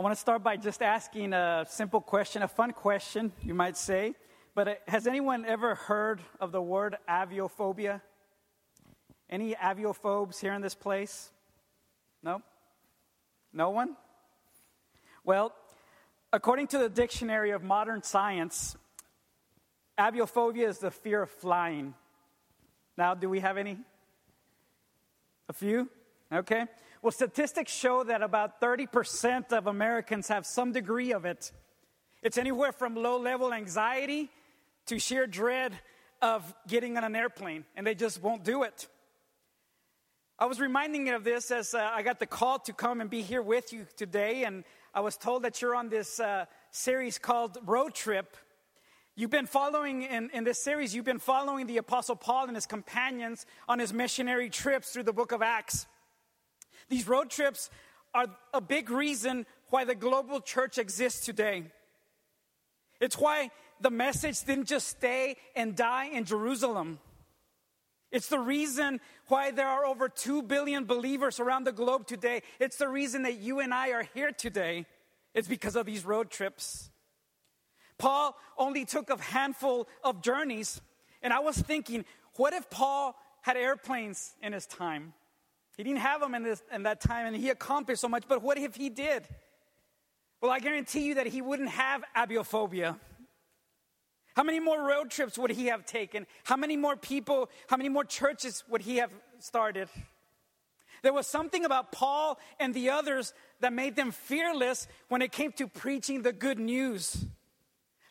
I want to start by just asking a simple question, a fun question, you might say. But uh, has anyone ever heard of the word aviophobia? Any aviophobes here in this place? No? No one? Well, according to the Dictionary of Modern Science, aviophobia is the fear of flying. Now, do we have any? A few? Okay. Well, statistics show that about 30% of Americans have some degree of it. It's anywhere from low level anxiety to sheer dread of getting on an airplane, and they just won't do it. I was reminding of this as uh, I got the call to come and be here with you today, and I was told that you're on this uh, series called Road Trip. You've been following in, in this series, you've been following the Apostle Paul and his companions on his missionary trips through the book of Acts. These road trips are a big reason why the global church exists today. It's why the message didn't just stay and die in Jerusalem. It's the reason why there are over 2 billion believers around the globe today. It's the reason that you and I are here today. It's because of these road trips. Paul only took a handful of journeys, and I was thinking, what if Paul had airplanes in his time? He didn't have them in, this, in that time, and he accomplished so much, but what if he did? Well, I guarantee you that he wouldn't have aviophobia. How many more road trips would he have taken? How many more people, how many more churches would he have started? There was something about Paul and the others that made them fearless when it came to preaching the good news.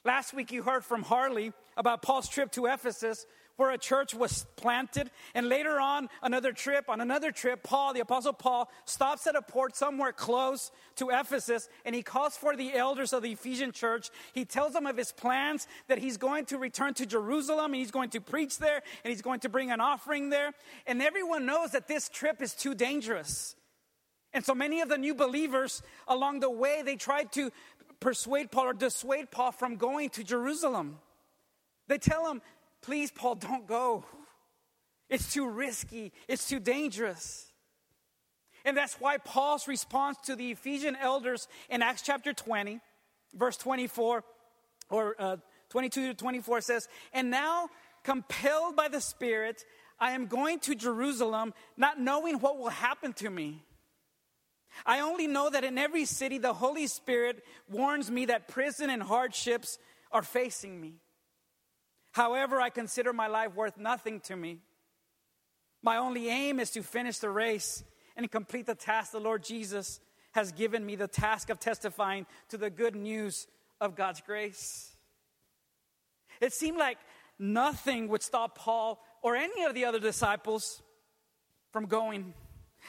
Last week, you heard from Harley about Paul's trip to Ephesus, where a church was planted. And later on, another trip, on another trip, Paul, the Apostle Paul, stops at a port somewhere close to Ephesus and he calls for the elders of the Ephesian church. He tells them of his plans that he's going to return to Jerusalem and he's going to preach there and he's going to bring an offering there. And everyone knows that this trip is too dangerous. And so many of the new believers along the way, they tried to persuade Paul or dissuade Paul from going to Jerusalem. They tell him, Please, Paul, don't go. It's too risky, it's too dangerous. And that's why Paul's response to the Ephesian elders in Acts chapter 20, verse 24, or uh, 22 to 24 says, And now, compelled by the Spirit, I am going to Jerusalem, not knowing what will happen to me. I only know that in every city the Holy Spirit warns me that prison and hardships are facing me. However, I consider my life worth nothing to me. My only aim is to finish the race and complete the task the Lord Jesus has given me the task of testifying to the good news of God's grace. It seemed like nothing would stop Paul or any of the other disciples from going.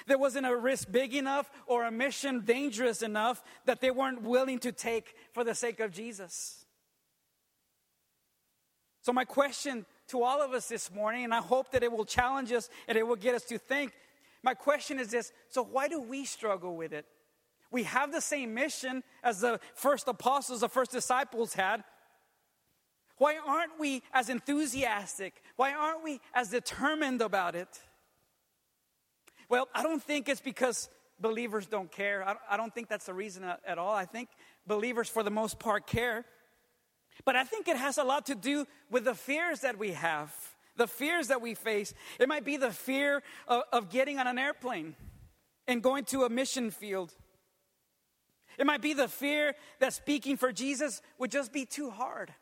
There wasn't a risk big enough or a mission dangerous enough that they weren't willing to take for the sake of Jesus. So, my question to all of us this morning, and I hope that it will challenge us and it will get us to think. My question is this so, why do we struggle with it? We have the same mission as the first apostles, the first disciples had. Why aren't we as enthusiastic? Why aren't we as determined about it? Well, I don't think it's because believers don't care. I don't think that's the reason at all. I think believers, for the most part, care. But I think it has a lot to do with the fears that we have, the fears that we face. It might be the fear of, of getting on an airplane and going to a mission field. It might be the fear that speaking for Jesus would just be too hard.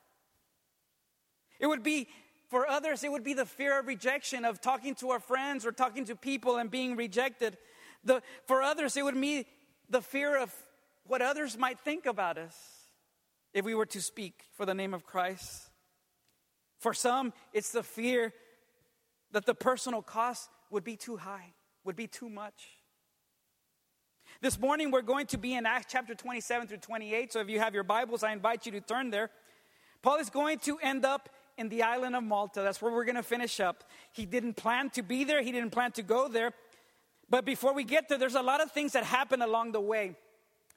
It would be, for others, it would be the fear of rejection, of talking to our friends or talking to people and being rejected. The, for others, it would be the fear of what others might think about us if we were to speak for the name of Christ. For some, it's the fear that the personal cost would be too high, would be too much. This morning, we're going to be in Acts chapter 27 through 28. So if you have your Bibles, I invite you to turn there. Paul is going to end up in the island of Malta. That's where we're going to finish up. He didn't plan to be there, he didn't plan to go there. But before we get there, there's a lot of things that happen along the way.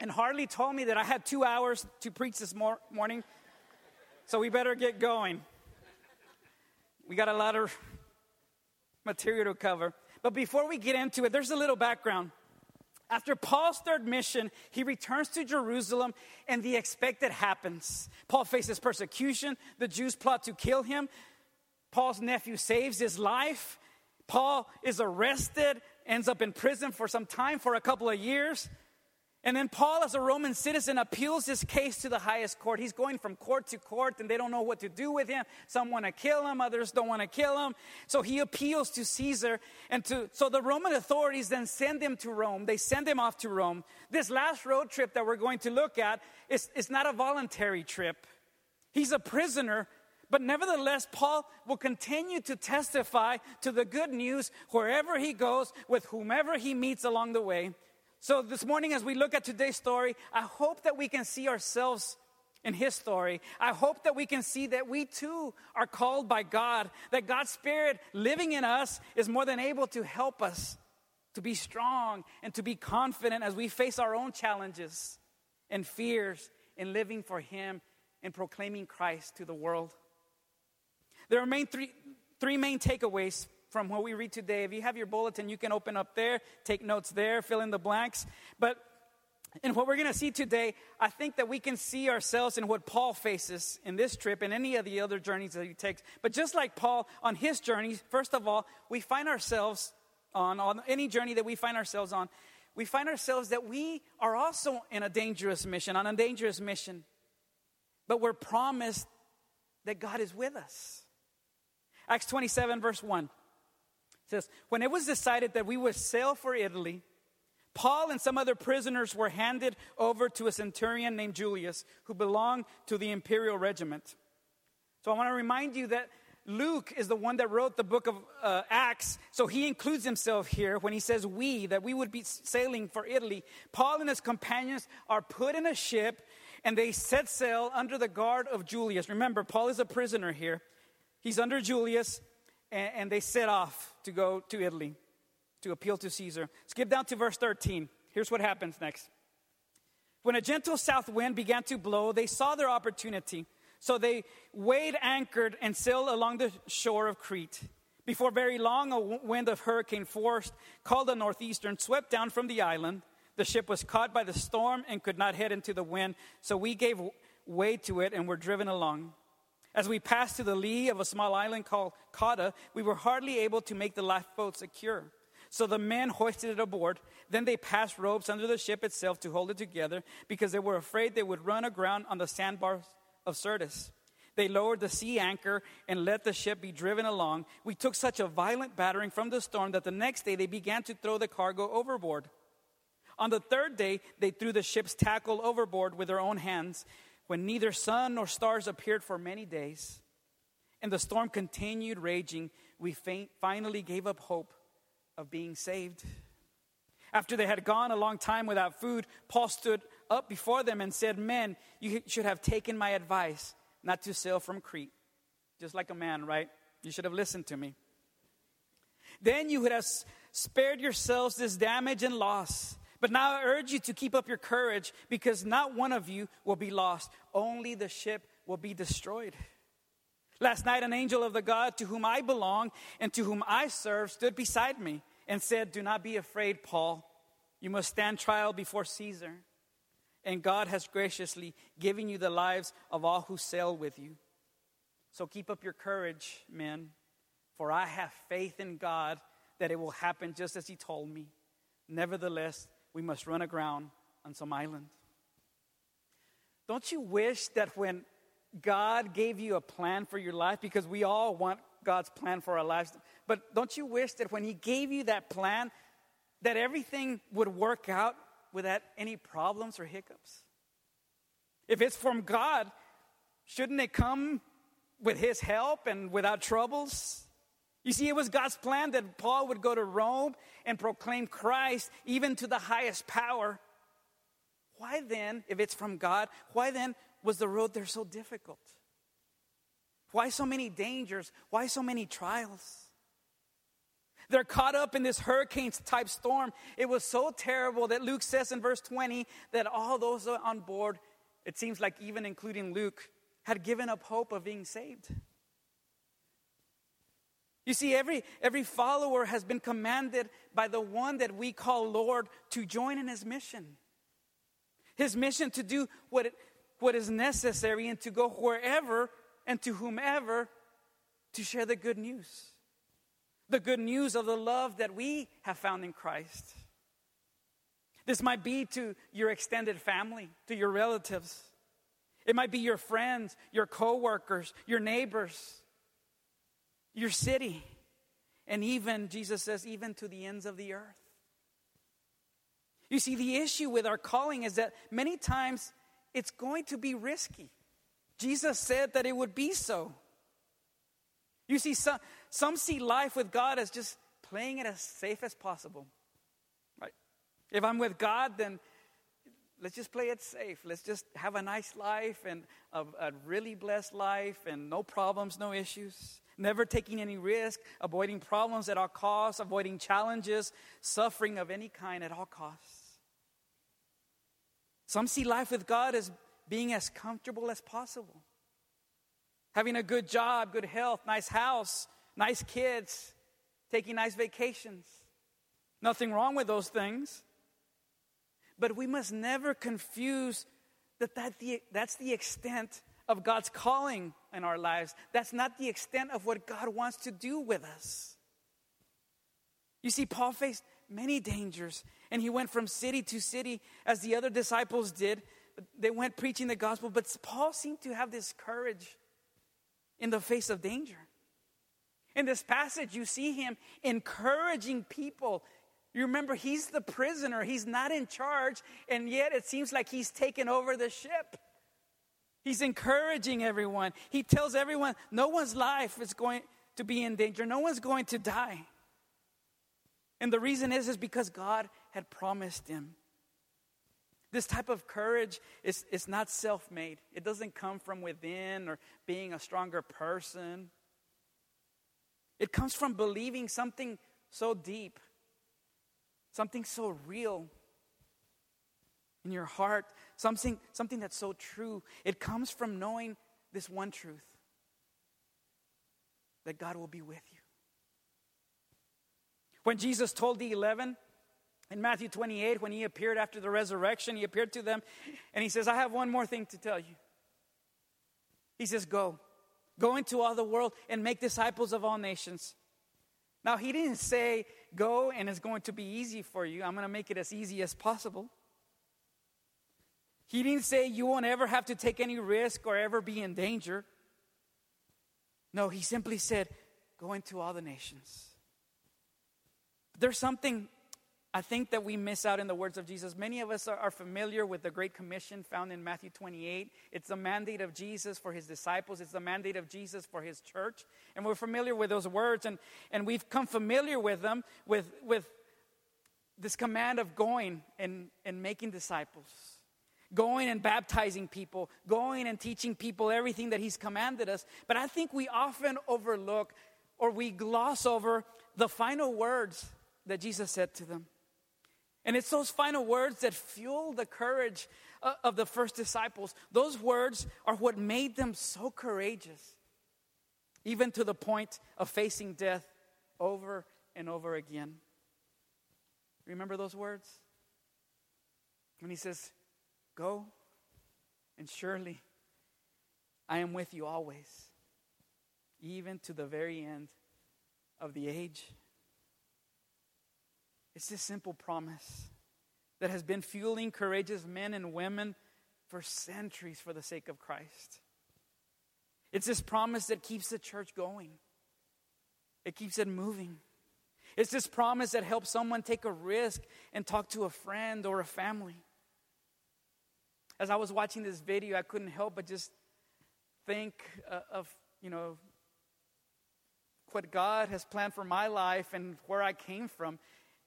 And Harley told me that I had two hours to preach this mor- morning, so we better get going. We got a lot of material to cover. But before we get into it, there's a little background. After Paul's third mission, he returns to Jerusalem and the expected happens. Paul faces persecution. The Jews plot to kill him. Paul's nephew saves his life. Paul is arrested, ends up in prison for some time, for a couple of years. And then Paul, as a Roman citizen, appeals his case to the highest court. He's going from court to court, and they don't know what to do with him. Some want to kill him, others don't want to kill him. So he appeals to Caesar, and to so the Roman authorities then send him to Rome. They send him off to Rome. This last road trip that we're going to look at is, is not a voluntary trip. He's a prisoner, but nevertheless, Paul will continue to testify to the good news wherever he goes, with whomever he meets along the way. So, this morning, as we look at today's story, I hope that we can see ourselves in his story. I hope that we can see that we too are called by God, that God's Spirit living in us is more than able to help us to be strong and to be confident as we face our own challenges and fears in living for Him and proclaiming Christ to the world. There are main three, three main takeaways from what we read today. If you have your bulletin, you can open up there, take notes there, fill in the blanks. But in what we're going to see today, I think that we can see ourselves in what Paul faces in this trip and any of the other journeys that he takes. But just like Paul on his journeys, first of all, we find ourselves on, on any journey that we find ourselves on, we find ourselves that we are also in a dangerous mission, on a dangerous mission. But we're promised that God is with us. Acts 27, verse 1 says, When it was decided that we would sail for Italy, Paul and some other prisoners were handed over to a centurion named Julius, who belonged to the imperial regiment. So I want to remind you that Luke is the one that wrote the book of uh, Acts, so he includes himself here when he says we, that we would be sailing for Italy. Paul and his companions are put in a ship and they set sail under the guard of Julius. Remember, Paul is a prisoner here. He's under Julius and, and they set off to go to Italy to appeal to Caesar. Skip down to verse 13. Here's what happens next. When a gentle south wind began to blow, they saw their opportunity. So they weighed anchored and sailed along the shore of Crete. Before very long, a wind of hurricane force, called the northeastern, swept down from the island. The ship was caught by the storm and could not head into the wind, so we gave way to it and were driven along. As we passed to the lee of a small island called Cauda, we were hardly able to make the lifeboat secure. So the men hoisted it aboard. Then they passed ropes under the ship itself to hold it together because they were afraid they would run aground on the sandbars of Syrtis. They lowered the sea anchor and let the ship be driven along. We took such a violent battering from the storm that the next day they began to throw the cargo overboard. On the third day, they threw the ship's tackle overboard with their own hands when neither sun nor stars appeared for many days, and the storm continued raging, we finally gave up hope of being saved. After they had gone a long time without food, Paul stood up before them and said, Men, you should have taken my advice not to sail from Crete. Just like a man, right? You should have listened to me. Then you would have spared yourselves this damage and loss. But now I urge you to keep up your courage because not one of you will be lost, only the ship will be destroyed. Last night, an angel of the God to whom I belong and to whom I serve stood beside me and said, Do not be afraid, Paul. You must stand trial before Caesar. And God has graciously given you the lives of all who sail with you. So keep up your courage, men, for I have faith in God that it will happen just as He told me. Nevertheless, we must run aground on some island. Don't you wish that when God gave you a plan for your life, because we all want God's plan for our lives, but don't you wish that when He gave you that plan, that everything would work out without any problems or hiccups? If it's from God, shouldn't it come with His help and without troubles? You see, it was God's plan that Paul would go to Rome and proclaim Christ even to the highest power. Why then, if it's from God, why then was the road there so difficult? Why so many dangers? Why so many trials? They're caught up in this hurricane type storm. It was so terrible that Luke says in verse 20 that all those on board, it seems like even including Luke, had given up hope of being saved. You see, every, every follower has been commanded by the one that we call Lord to join in his mission. His mission to do what, it, what is necessary and to go wherever and to whomever to share the good news. The good news of the love that we have found in Christ. This might be to your extended family, to your relatives. It might be your friends, your coworkers, your neighbors, your city, and even, Jesus says, even to the ends of the earth. You see, the issue with our calling is that many times it's going to be risky. Jesus said that it would be so. You see, some, some see life with God as just playing it as safe as possible. Right? If I'm with God, then let's just play it safe. Let's just have a nice life and a, a, really blessed life and no problems, no issues. Never taking any risk, avoiding problems at all costs, avoiding challenges, suffering of any kind at all costs. Some see life with God as being as comfortable as possible. Having a good job, good health, nice house, nice kids, taking nice vacations. Nothing wrong with those things. But we must never confuse that, that the, that's the extent of God's calling in our lives. That's not the extent of what God wants to do with us. You see, Paul faced many dangers, and he went from city to city as the other disciples did, they went preaching the gospel, but Paul seemed to have this courage in the face of danger. In this passage, you see him encouraging people. You remember, he's the prisoner, he's not in charge, and yet it seems like he's taken over the ship. He's encouraging everyone. He tells everyone no one's life is going to be in danger, no one's going to die. And the reason is, is because God had promised him this type of courage is, is not self made, it doesn't come from within or being a stronger person. It comes from believing something so deep, something so real in your heart, something, something that's so true. It comes from knowing this one truth that God will be with you. When Jesus told the 11, in Matthew 28, when he appeared after the resurrection, he appeared to them and he says, I have one more thing to tell you. He says, Go. Go into all the world and make disciples of all nations. Now, he didn't say, Go and it's going to be easy for you. I'm going to make it as easy as possible. He didn't say you won't ever have to take any risk or ever be in danger. No, he simply said, Go into all the nations. There's something I think that we miss out in the words of Jesus. Many of us are, familiar with the Great Commission found in Matthew 28. It's the mandate of Jesus for his disciples, it's the mandate of Jesus for his church. And we're familiar with those words, and, and we've come familiar with them with, with this command of going and, and making disciples, going and baptizing people, going and teaching people everything that he's commanded us. But I think we often overlook or we gloss over the final words that Jesus said to them. And it's those final words that fuel the courage uh, of the first disciples. Those words are what made them so courageous, even to the point of facing death over and over again. Remember those words? When he says, Go, and surely I am with you always, even to the very end of the age. It's this simple promise that has been fueling courageous men and women for centuries for the sake of Christ. It's this promise that keeps the church going, it keeps it moving. It's this promise that helps someone take a risk and talk to a friend or a family. As I was watching this video, I couldn't help but just think uh, of, you know, what God has planned for my life and where I came from.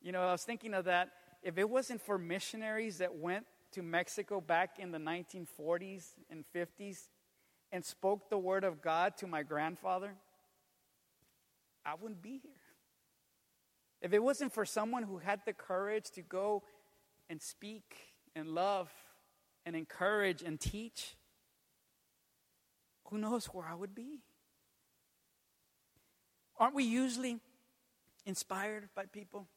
You know, I was thinking of that. If it wasn't for missionaries that went to Mexico back in the 1940s and 50s and spoke the word of God to my grandfather, I wouldn't be here. If it wasn't for someone who had the courage to go and speak and love and encourage and teach, who knows where I would be? Aren't we usually inspired by people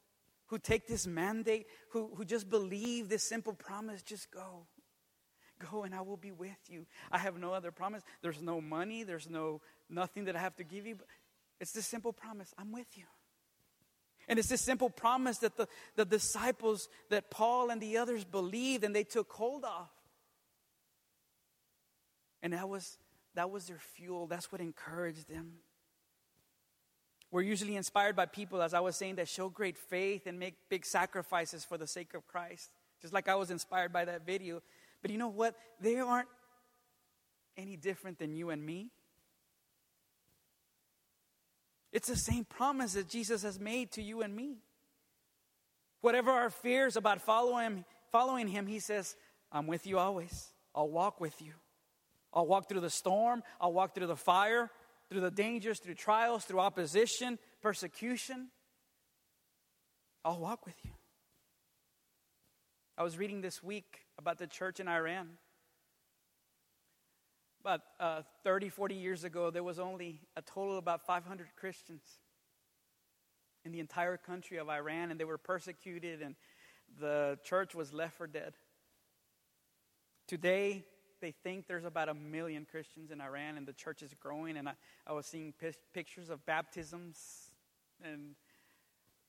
who take this mandate, who, who just believe this simple promise just go? Go and I will be with you. I have no other promise. There's no money, there's no nothing that I have to give you. It's this simple promise I'm with you. And it's this simple promise that the, the disciples, that Paul and the others believed and they took hold of. And that was, that was their fuel. That's what encouraged them. We're usually inspired by people, as I was saying, that show great faith and make big sacrifices for the sake of Christ. Just like I was inspired by that video. But you know what? They aren't any different than you and me. It's the same promise that Jesus has made to you and me. Whatever our fears about following, following him, he says, I'm with you always. I'll walk with you. I'll walk through the storm. I'll walk through the fire, through the dangers, through trials, through opposition, persecution. I'll walk with you. I was reading this week about the church in Iran. About uh, 30, 40 years ago, there was only a total of about 500 Christians in the entire country of Iran, and they were persecuted, and the church was left for dead. Today, they think there's about a million Christians in Iran, and the church is growing. And I, I was seeing p- pictures of baptisms, and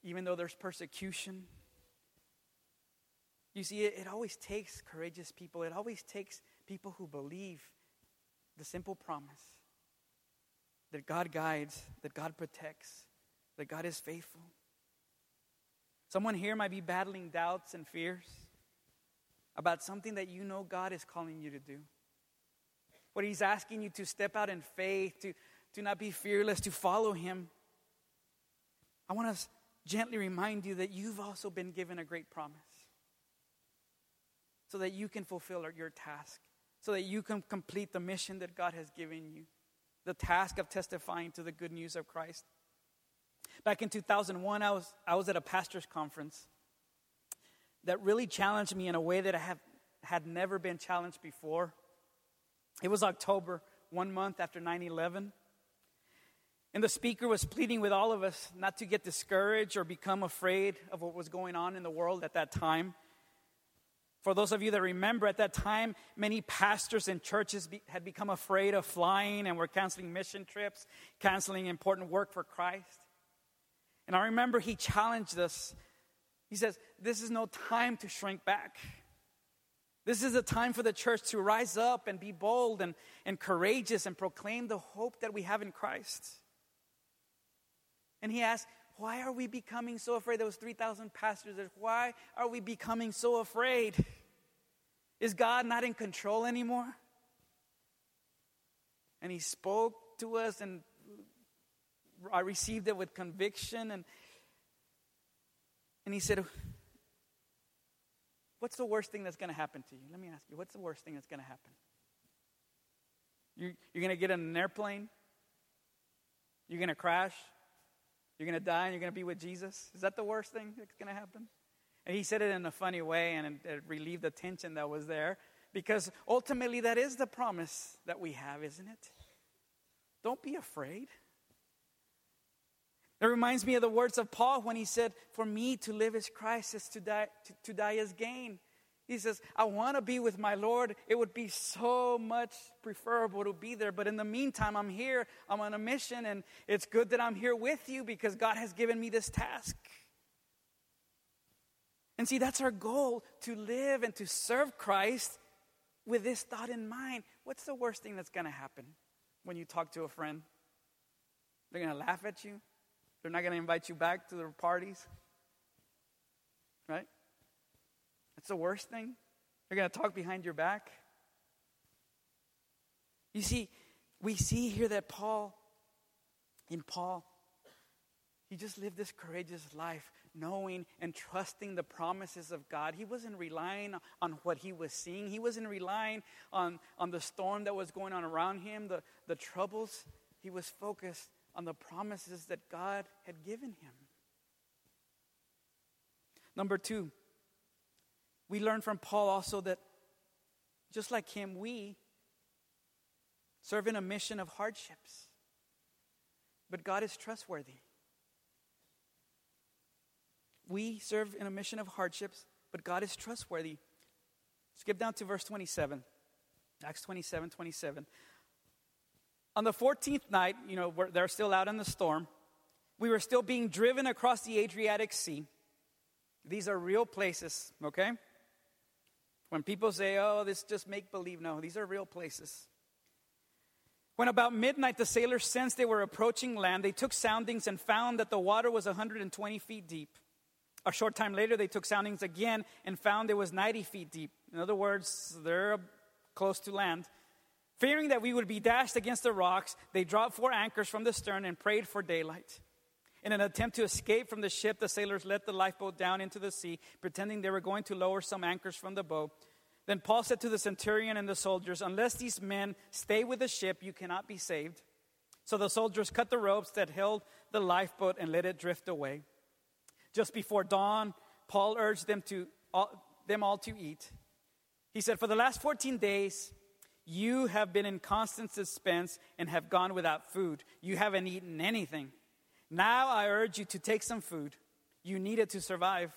even though there's persecution, you see, it, it always takes courageous people. It always takes people who believe the simple promise that God guides, that God protects, that God is faithful. Someone here might be battling doubts and fears about something that you know God is calling you to do. What He's asking you to step out in faith, to, to not be fearless, to follow Him. I want to gently remind you that you've also been given a great promise so that you can fulfill your task so that you can complete the mission that God has given you the task of testifying to the good news of Christ. Back in 2001, I was, I was at a pastor's conference that really challenged me in a way that I have, had never been challenged before. It was October, one month after 9 11. And the speaker was pleading with all of us not to get discouraged or become afraid of what was going on in the world at that time. For those of you that remember, at that time, many pastors and churches be, had become afraid of flying and were canceling mission trips, canceling important work for Christ. And I remember he challenged us. He says, This is no time to shrink back. This is a time for the church to rise up and be bold and, and courageous and proclaim the hope that we have in Christ. And he asked, why are we becoming so afraid? Those 3,000 pastors. Why are we becoming so afraid? Is God not in control anymore? And he spoke to us, and I received it with conviction. And, and he said, What's the worst thing that's going to happen to you? Let me ask you, what's the worst thing that's going to happen? You, you're going to get in an airplane? You're going to crash? You're going to die and you're going to be with Jesus? Is that the worst thing that's going to happen? And he said it in a funny way and it relieved the tension that was there because ultimately that is the promise that we have, isn't it? Don't be afraid. It reminds me of the words of Paul when he said, For me to live is Christ, is to die, to, to die is gain. He says, I want to be with my Lord. It would be so much preferable to be there. But in the meantime, I'm here. I'm on a mission, and it's good that I'm here with you because God has given me this task. And see, that's our goal to live and to serve Christ with this thought in mind. What's the worst thing that's going to happen when you talk to a friend? They're going to laugh at you, they're not going to invite you back to their parties, right? That's the worst thing. They're going to talk behind your back. You see, we see here that Paul, in Paul, he just lived this courageous life, knowing and trusting the promises of God. He wasn't relying on what he was seeing, he wasn't relying on, on the storm that was going on around him, the, the troubles. He was focused on the promises that God had given him. Number two, we learn from Paul also that just like him, we serve in a mission of hardships. but God is trustworthy. We serve in a mission of hardships, but God is trustworthy. Skip down to verse 27. Acts 27 27. On the 14th night, you know, they're still out in the storm. We were still being driven across the Adriatic Sea. These are real places, okay? When people say, oh, this just make believe, no, these are real places. When about midnight the sailors sensed they were approaching land, they took soundings and found that the water was 120 feet deep. A short time later, they took soundings again and found it was 90 feet deep. In other words, they're close to land. Fearing that we would be dashed against the rocks, they dropped four anchors from the stern and prayed for daylight. In an attempt to escape from the ship, the sailors let the lifeboat down into the sea, pretending they were going to lower some anchors from the boat. Then Paul said to the centurion and the soldiers, Unless these men stay with the ship, you cannot be saved. So the soldiers cut the ropes that held the lifeboat and let it drift away. Just before dawn, Paul urged them, to, them all to eat. He said, For the last 14 days, you have been in constant suspense and have gone without food. You haven't eaten anything. Now I urge you to take some food. You need it to survive.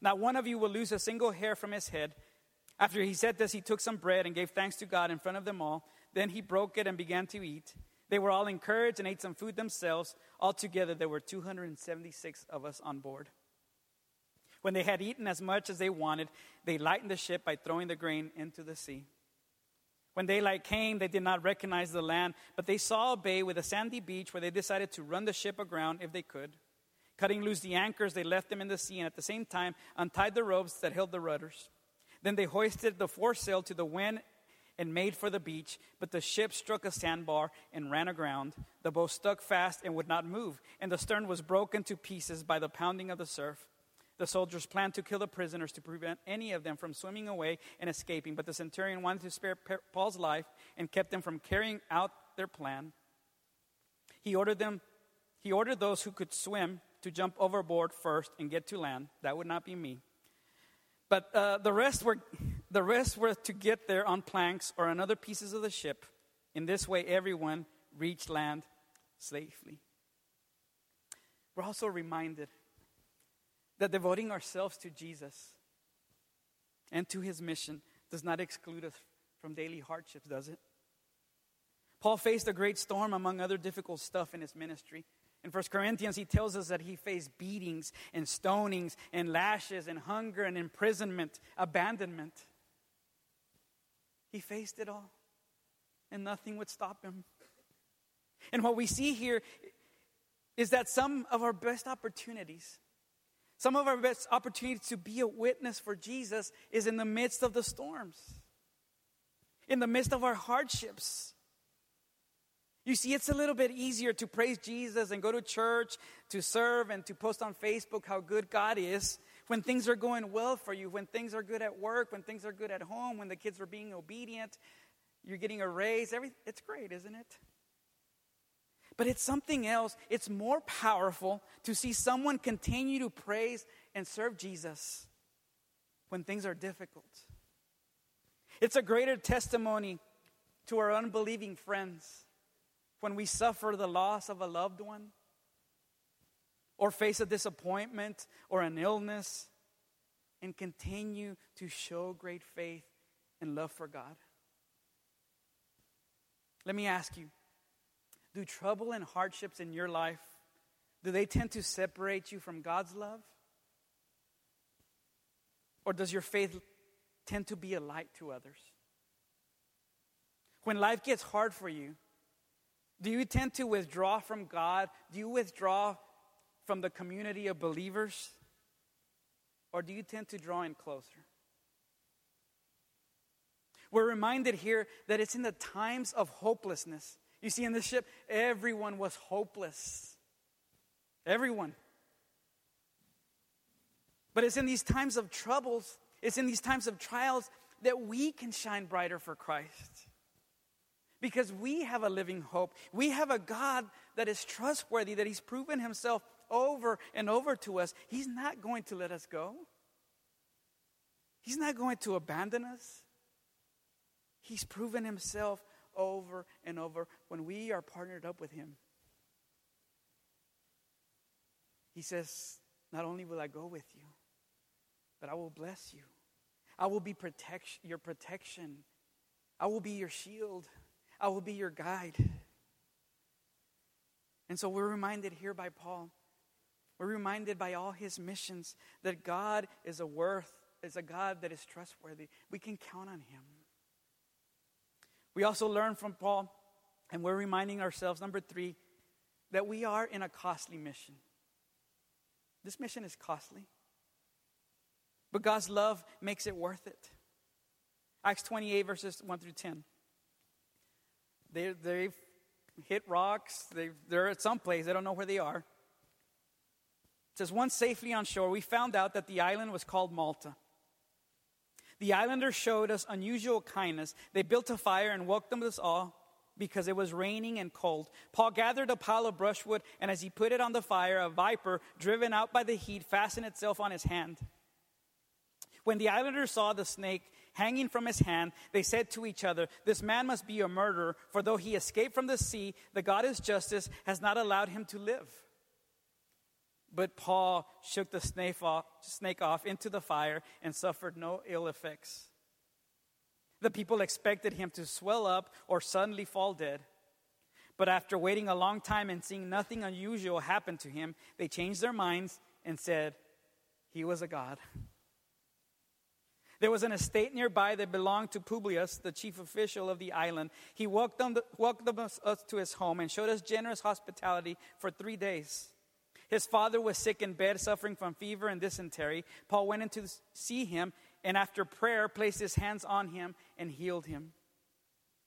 Not one of you will lose a single hair from his head. After he said this, he took some bread and gave thanks to God in front of them all. Then he broke it and began to eat. They were all encouraged and ate some food themselves. Altogether, there were 276 of us on board. When they had eaten as much as they wanted, they lightened the ship by throwing the grain into the sea. When daylight came, they did not recognize the land, but they saw a bay with a sandy beach where they decided to run the ship aground if they could. Cutting loose the anchors, they left them in the sea and at the same time untied the ropes that held the rudders. Then they hoisted the foresail to the wind and made for the beach, but the ship struck a sandbar and ran aground. The boat stuck fast and would not move, and the stern was broken to pieces by the pounding of the surf. The soldiers planned to kill the prisoners to prevent any of them from swimming away and escaping, but the centurion wanted to spare Paul's life and kept them from carrying out their plan. He ordered them he ordered those who could swim to jump overboard first and get to land. That would not be me. But uh, the, rest were, the rest were to get there on planks or on other pieces of the ship. In this way, everyone reached land safely. We're also reminded that devoting ourselves to Jesus and to his mission does not exclude us from daily hardships, does it? Paul faced a great storm among other difficult stuff in his ministry. In 1 Corinthians, he tells us that he faced beatings and stonings and lashes and hunger and imprisonment, abandonment. He faced it all, and nothing would stop him. And what we see here is that some of our best opportunities, some of our best opportunities to be a witness for Jesus is in the midst of the storms, in the midst of our hardships. You see, it's a little bit easier to praise Jesus and go to church, to serve, and to post on Facebook how good God is when things are going well for you, when things are good at work, when things are good at home, when the kids are being obedient, you're getting a raise. It's great, isn't it? But it's something else. It's more powerful to see someone continue to praise and serve Jesus when things are difficult. It's a greater testimony to our unbelieving friends when we suffer the loss of a loved one, or face a disappointment or an illness, and continue to show great faith and love for God. Let me ask you do trouble and hardships in your life do they tend to separate you from God's love? Or does your faith tend to be a light to others? When life gets hard for you, do you tend to withdraw from God? Do you withdraw from the community of believers? Or do you tend to draw in closer? We're reminded here that it's in the times of hopelessness. You see, in this ship, everyone was hopeless. Everyone. But it's in these times of troubles, it's in these times of trials that we can shine brighter for Christ because we have a living hope. We have a God that is trustworthy, that He's proven Himself over and over to us. He's not going to let us go, He's not going to abandon us. He's proven Himself over and over when we are partnered up with Him. he says, Not only will I go with you, but I will bless you. I will be protect- your protection. I will be your shield. I will be your guide. And so we're reminded here by Paul. We're reminded by all his missions that God is a worth, is a God that is trustworthy. We can count on him. We also learn from Paul, and we're reminding ourselves, number three, that we are in a costly mission. This mission is costly. But God's love makes it worth it. Acts 28, verses 1 through 10. They, they've hit rocks. They, they're at some place. They don't know where they are. It says, Once safely on shore, we found out that the island was called Malta. The islanders showed us unusual kindness. They built a fire and welcomed us all because it was raining and cold. Paul gathered a pile of brushwood, and as he put it on the fire, a viper, driven out by the heat, fastened itself on his hand. When the islanders saw the snake hanging from his hand, they said to each other, This man must be a murderer, for though he escaped from the sea, the goddess justice has not allowed him to live. But Paul shook the snake off, snake off into the fire and suffered no ill effects. The people expected him to swell up or suddenly fall dead. But after waiting a long time and seeing nothing unusual happen to him, they changed their minds and said, He was a god. There was an estate nearby that belonged to Publius, the chief official of the island. He welcomed, welcomed us to his home and showed us generous hospitality for three days. His father was sick in bed, suffering from fever and dysentery. Paul went in to see him, and after prayer, placed his hands on him and healed him.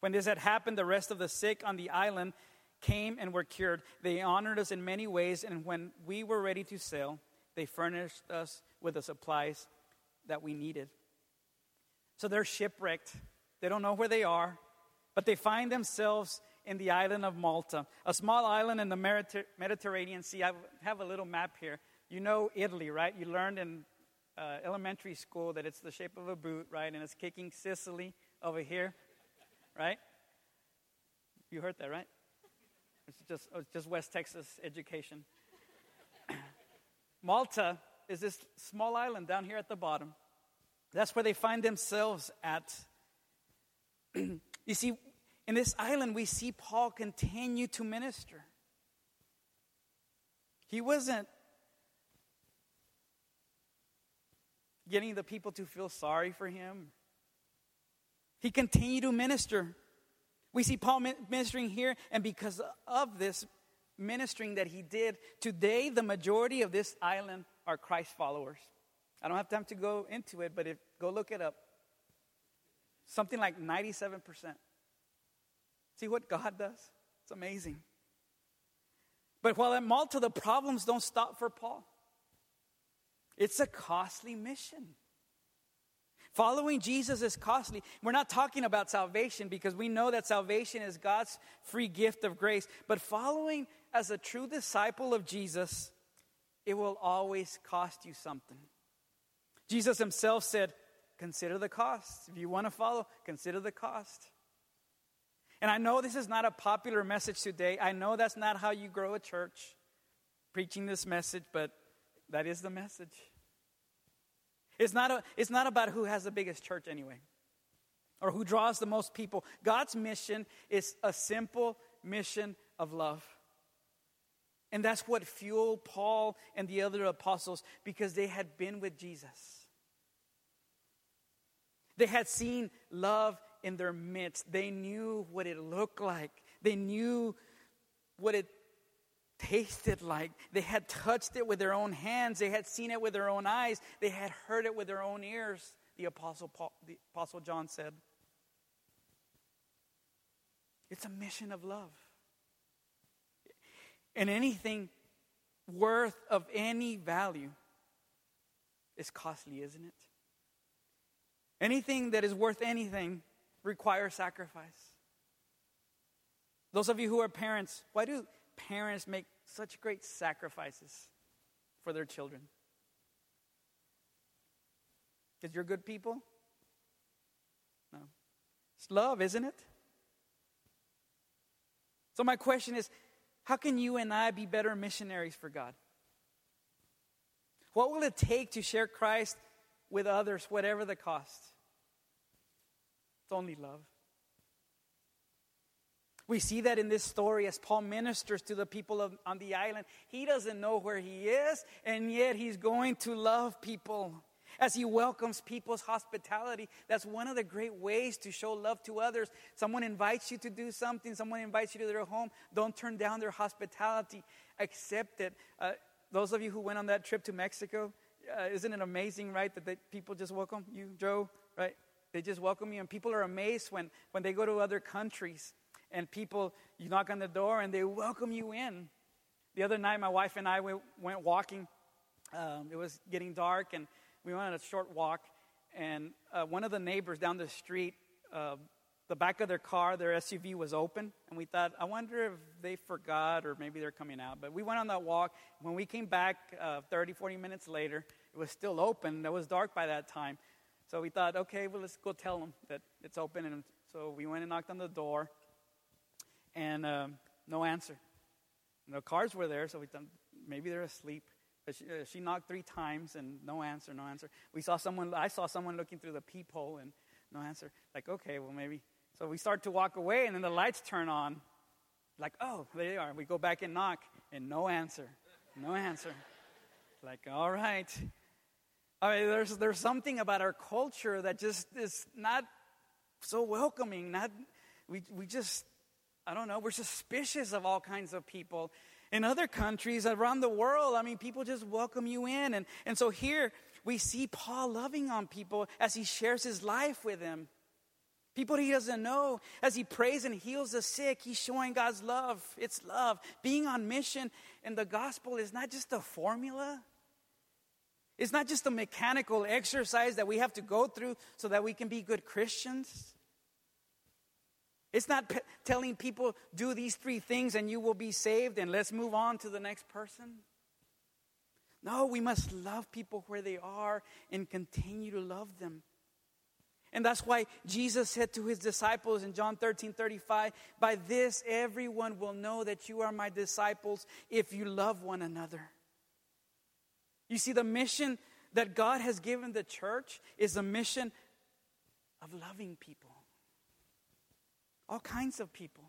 When this had happened, the rest of the sick on the island came and were cured. They honored us in many ways, and when we were ready to sail, they furnished us with the supplies that we needed. So they're shipwrecked. They don't know where they are, but they find themselves in the island of Malta, a small island in the Mediterranean Sea. I have a little map here. You know Italy, right? You learned in uh, elementary school that it's the shape of a boot, right? And it's kicking Sicily over here, right? You heard that, right? It's just, oh, it's just West Texas education. Malta is this small island down here at the bottom. That's where they find themselves at. you see, in this island, we see Paul continue to minister. He wasn't getting the people to feel sorry for him. He continued to minister. We see Paul ministering here, and because of this ministering that he did, today the majority of this island are Christ followers. I don't have time to go into it, but if, go look it up. Something like 97%. See what God does? It's amazing. But while at Malta, the problems don't stop for Paul. It's a costly mission. Following Jesus is costly. We're not talking about salvation because we know that salvation is God's free gift of grace. But following as a true disciple of Jesus, it will always cost you something. Jesus himself said, Consider the cost. If you want to follow, consider the cost. And I know this is not a popular message today. I know that's not how you grow a church, preaching this message, but that is the message. It's not, a, it's not about who has the biggest church anyway or who draws the most people. God's mission is a simple mission of love. And that's what fueled Paul and the other apostles because they had been with Jesus. They had seen love in their midst. They knew what it looked like. They knew what it tasted like. They had touched it with their own hands. They had seen it with their own eyes. They had heard it with their own ears, the Apostle, Paul, the Apostle John said. It's a mission of love. And anything worth of any value is costly, isn't it? Anything that is worth anything requires sacrifice. Those of you who are parents, why do parents make such great sacrifices for their children? Because you're good people? No. It's love, isn't it? So, my question is how can you and I be better missionaries for God? What will it take to share Christ with others, whatever the cost? It's only love. We see that in this story as Paul ministers to the people of, on the island. He doesn't know where he is, and yet he's going to love people as he welcomes people's hospitality. That's one of the great ways to show love to others. Someone invites you to do something, someone invites you to their home. Don't turn down their hospitality, accept it. Uh, those of you who went on that trip to Mexico, uh, isn't it amazing, right, that they, people just welcome you, Joe, right? They just welcome you, and people are amazed when, when they go to other countries and people, you knock on the door and they welcome you in. The other night, my wife and I we went walking. Um, it was getting dark, and we went on a short walk. And uh, one of the neighbors down the street, uh, the back of their car, their SUV was open. And we thought, I wonder if they forgot or maybe they're coming out. But we went on that walk. When we came back uh, 30, 40 minutes later, it was still open. It was dark by that time. So we thought, okay, well, let's go tell them that it's open. And so we went and knocked on the door and um, no answer. The cars were there, so we thought maybe they're asleep. But she, uh, she, knocked three times and no answer, no answer. We saw someone, I saw someone looking through the peephole and no answer. Like, okay, well, maybe. So we start to walk away, and then the lights turn on. Like, oh, there they are. We go back and knock, and no answer. No answer. Like, all right. I mean, there's, there's something about our culture that just is not so welcoming. Not, we, we just I don't know, we're suspicious of all kinds of people. In other countries around the world, I mean, people just welcome you in. And, and so here we see Paul loving on people as he shares his life with them. People he doesn't know, as he prays and heals the sick, he's showing God's love. It's love. Being on mission in the gospel is not just a formula, it's not just a mechanical exercise that we have to go through so that we can be good Christians. It's not telling people, do these three things and you will be saved and let's move on to the next person. No, we must love people where they are and continue to love them. And that's why Jesus said to his disciples in John 13 35, By this everyone will know that you are my disciples if you love one another. You see, the mission that God has given the church is a mission of loving people all kinds of people.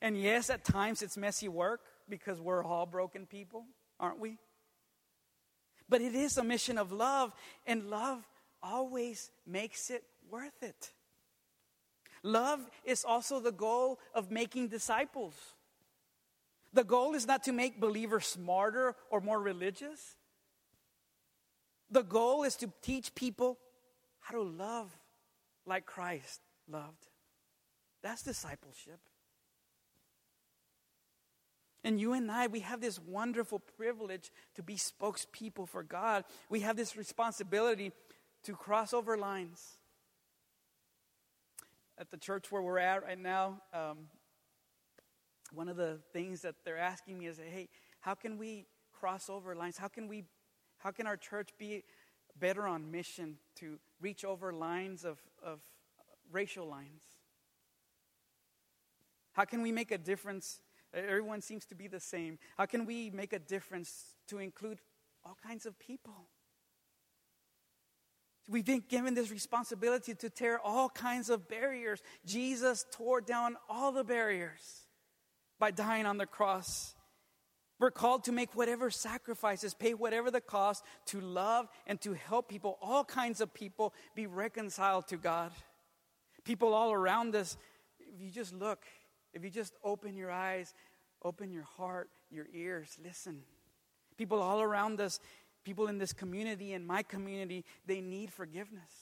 And yes, at times it's messy work because we're all broken people, aren't we? But it is a mission of love, and love always makes it worth it. Love is also the goal of making disciples. The goal is not to make believers smarter or more religious. The goal is to teach people how to love like Christ loved. That's discipleship. And you and I, we have this wonderful privilege to be spokespeople for God. We have this responsibility to cross over lines. At the church where we're at right now, um, one of the things that they're asking me is, hey, how can we cross over lines? How can we, how can our church be better on mission to reach over lines of, of racial lines? How can we make a difference? Everyone seems to be the same. How can we make a difference to include all kinds of people? We've been given this responsibility to tear all kinds of barriers. Jesus tore down all the barriers by dying on the cross. We're called to make whatever sacrifices, pay whatever the cost to love and to help people, all kinds of people, be reconciled to God. People all around us, if you just look, if you just open your eyes, open your heart, your ears, listen. People all around us, people in this community, in my community, they need forgiveness.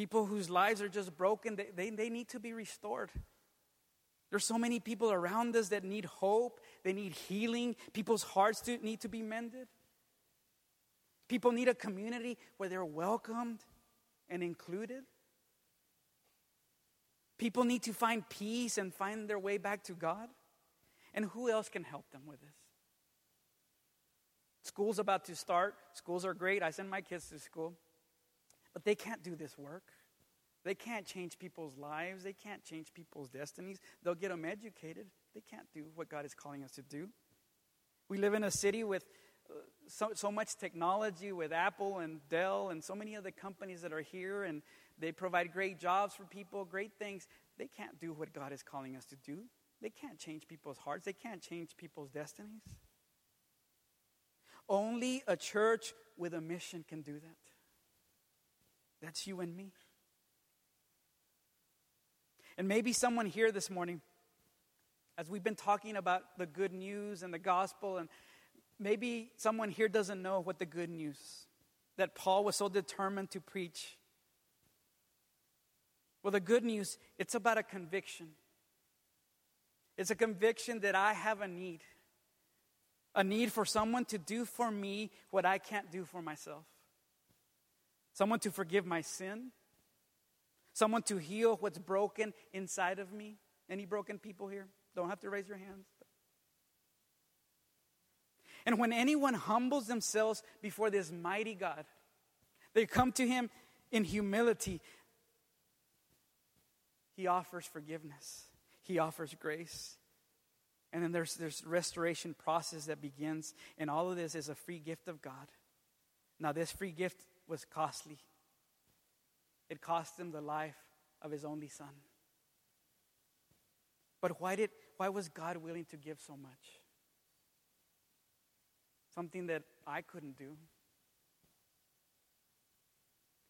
People whose lives are just broken, they, they, they need to be restored. There's so many people around us that need hope, they need healing, people's hearts need to be mended. People need a community where they're welcomed and included. People need to find peace and find their way back to God. And who else can help them with this? School's about to start. Schools are great. I send my kids to school. But they can't do this work. They can't change people's lives. They can't change people's destinies. They'll get them educated. They can't do what God is calling us to do. We live in a city with uh, so, so much technology, with Apple and Dell and so many other companies that are here, and they provide great jobs for people, great things. They can't do what God is calling us to do. They can't change people's hearts, they can't change people's destinies. Only a church with a mission can do that. That's you and me. And maybe someone here this morning, as we've been talking about the good news and the gospel, and maybe someone here doesn't know what the good news that Paul was so determined to preach. Well, the good news, it's about a conviction. It's a conviction that I have a need. A need for someone to do for me what I can't do for myself. Someone to forgive my sin. Someone to heal what's broken inside of me. Any broken people here? Don't have to raise your hands. And when anyone humbles themselves before this mighty God, they come to Him in humility. He offers forgiveness, He offers grace. And then there's this restoration process that begins, and all of this is a free gift of God. Now, this free gift was costly. It cost him the life of his only son. But why, did, why was God willing to give so much? Something that I couldn't do.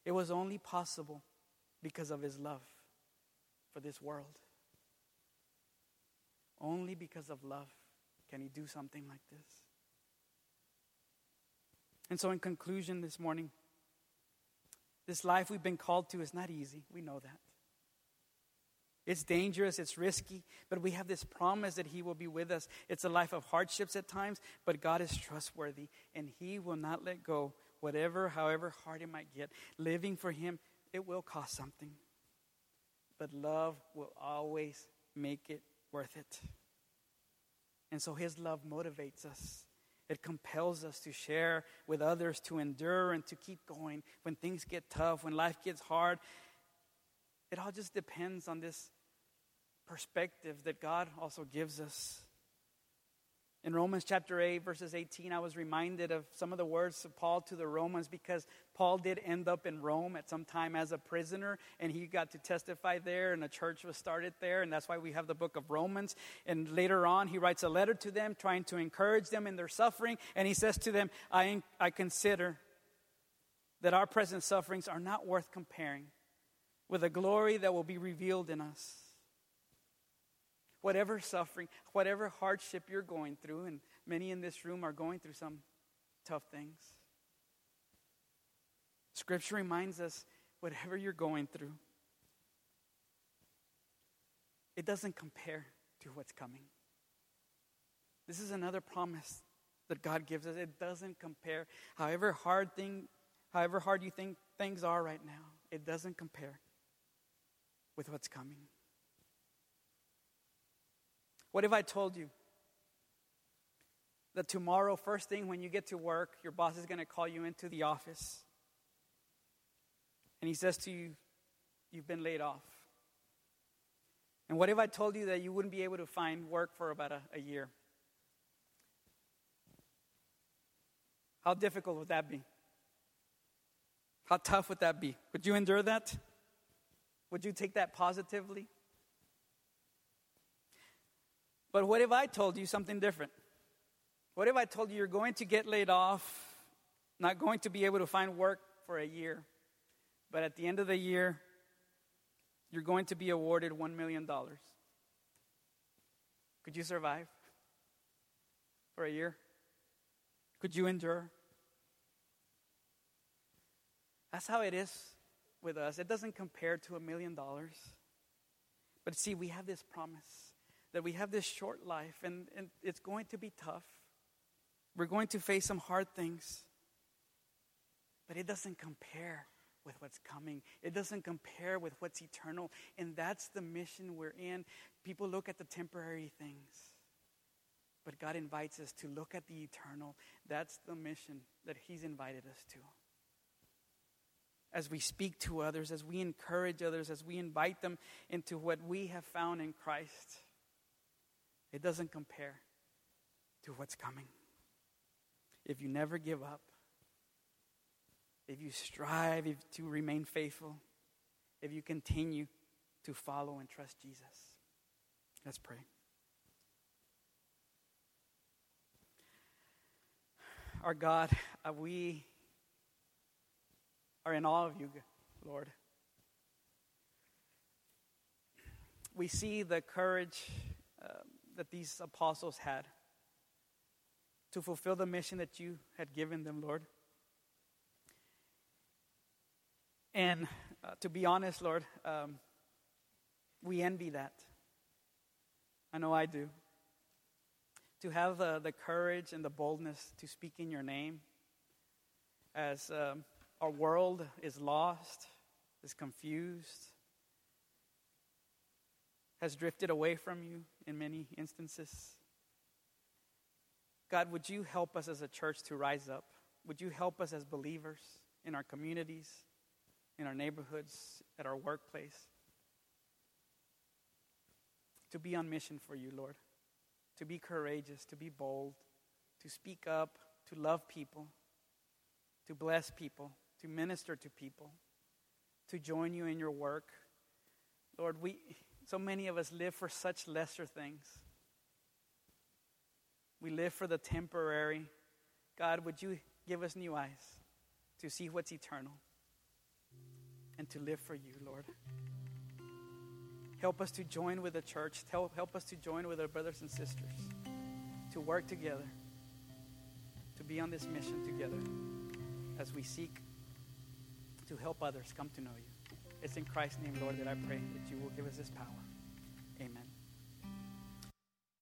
It was only possible because of his love for this world. Only because of love can he do something like this. And so, in conclusion, this morning, this life we've been called to is not easy. We know that. It's dangerous, it's risky, but we have this promise that He will be with us. It's a life of hardships at times, but God is trustworthy and He will not let go, whatever, however hard it might get. Living for Him, it will cost something, but love will always make it worth it. And so His love motivates us. It compels us to share with others, to endure, and to keep going when things get tough, when life gets hard. It all just depends on this perspective that God also gives us. In Romans chapter 8, verses 18, I was reminded of some of the words of Paul to the Romans because Paul did end up in Rome at some time as a prisoner, and he got to testify there, and a church was started there, and that's why we have the book of Romans. And later on, he writes a letter to them, trying to encourage them in their suffering, and he says to them, I, I consider that our present sufferings are not worth comparing with the glory that will be revealed in us whatever suffering, whatever hardship you're going through, and many in this room are going through some tough things. Scripture reminds us whatever you're going through, it doesn't compare to what's coming. This is another promise that God gives us. It doesn't compare. However hard thing, however hard you think things are right now, it doesn't compare with what's coming. What if I told you that tomorrow, first thing when you get to work, your boss is going to call you into the office and he says to you, You've been laid off? And what if I told you that you wouldn't be able to find work for about a, a year? How difficult would that be? How tough would that be? Would you endure that? Would you take that positively? But what if I told you something different? What if I told you you're going to get laid off, not going to be able to find work for a year, but at the end of the year, you're going to be awarded $1 million? Could you survive for a year? Could you endure? That's how it is with us. It doesn't compare to a million dollars. But see, we have this promise that we have this short life and, and it's going to be tough. We're going to face some hard things. But it doesn't compare with what's coming. It doesn't compare with what's eternal. And that's the mission we're in. People look at the temporary things. But God invites us to look at the eternal. That's the mission that He's invited us to. As we speak to others, as we encourage others, as we invite them into what we have found in Christ. It doesn't compare to what's coming. if you never give up, if you strive to remain faithful, if you continue to follow and trust Jesus. Let's pray. Our God, uh, we are in awe of you, Lord. We see the courage uh, that these apostles had to fulfill the mission that you had given them, Lord. And uh, to be honest, Lord, um, we envy that. I know I do. To have the, the courage and the boldness to speak in your name as um, our world is lost, is confused, has drifted away from you in many instances. God, would you help us as a church to rise up? Would you help us as believers in our communities, in our neighborhoods, at our workplace, to be on mission for you, Lord? To be courageous, to be bold, to speak up, to love people, to bless people, to minister to people, to join you in your work. Lord, we so many of us live for such lesser things. We live for the temporary. God, would you give us new eyes to see what's eternal and to live for you, Lord? Help us to join with the church. Help help us to join with our brothers and sisters, to work together, to be on this mission together as we seek to help others come to know you. It's in Christ's name, Lord, that I pray that you will give us this power. Amen.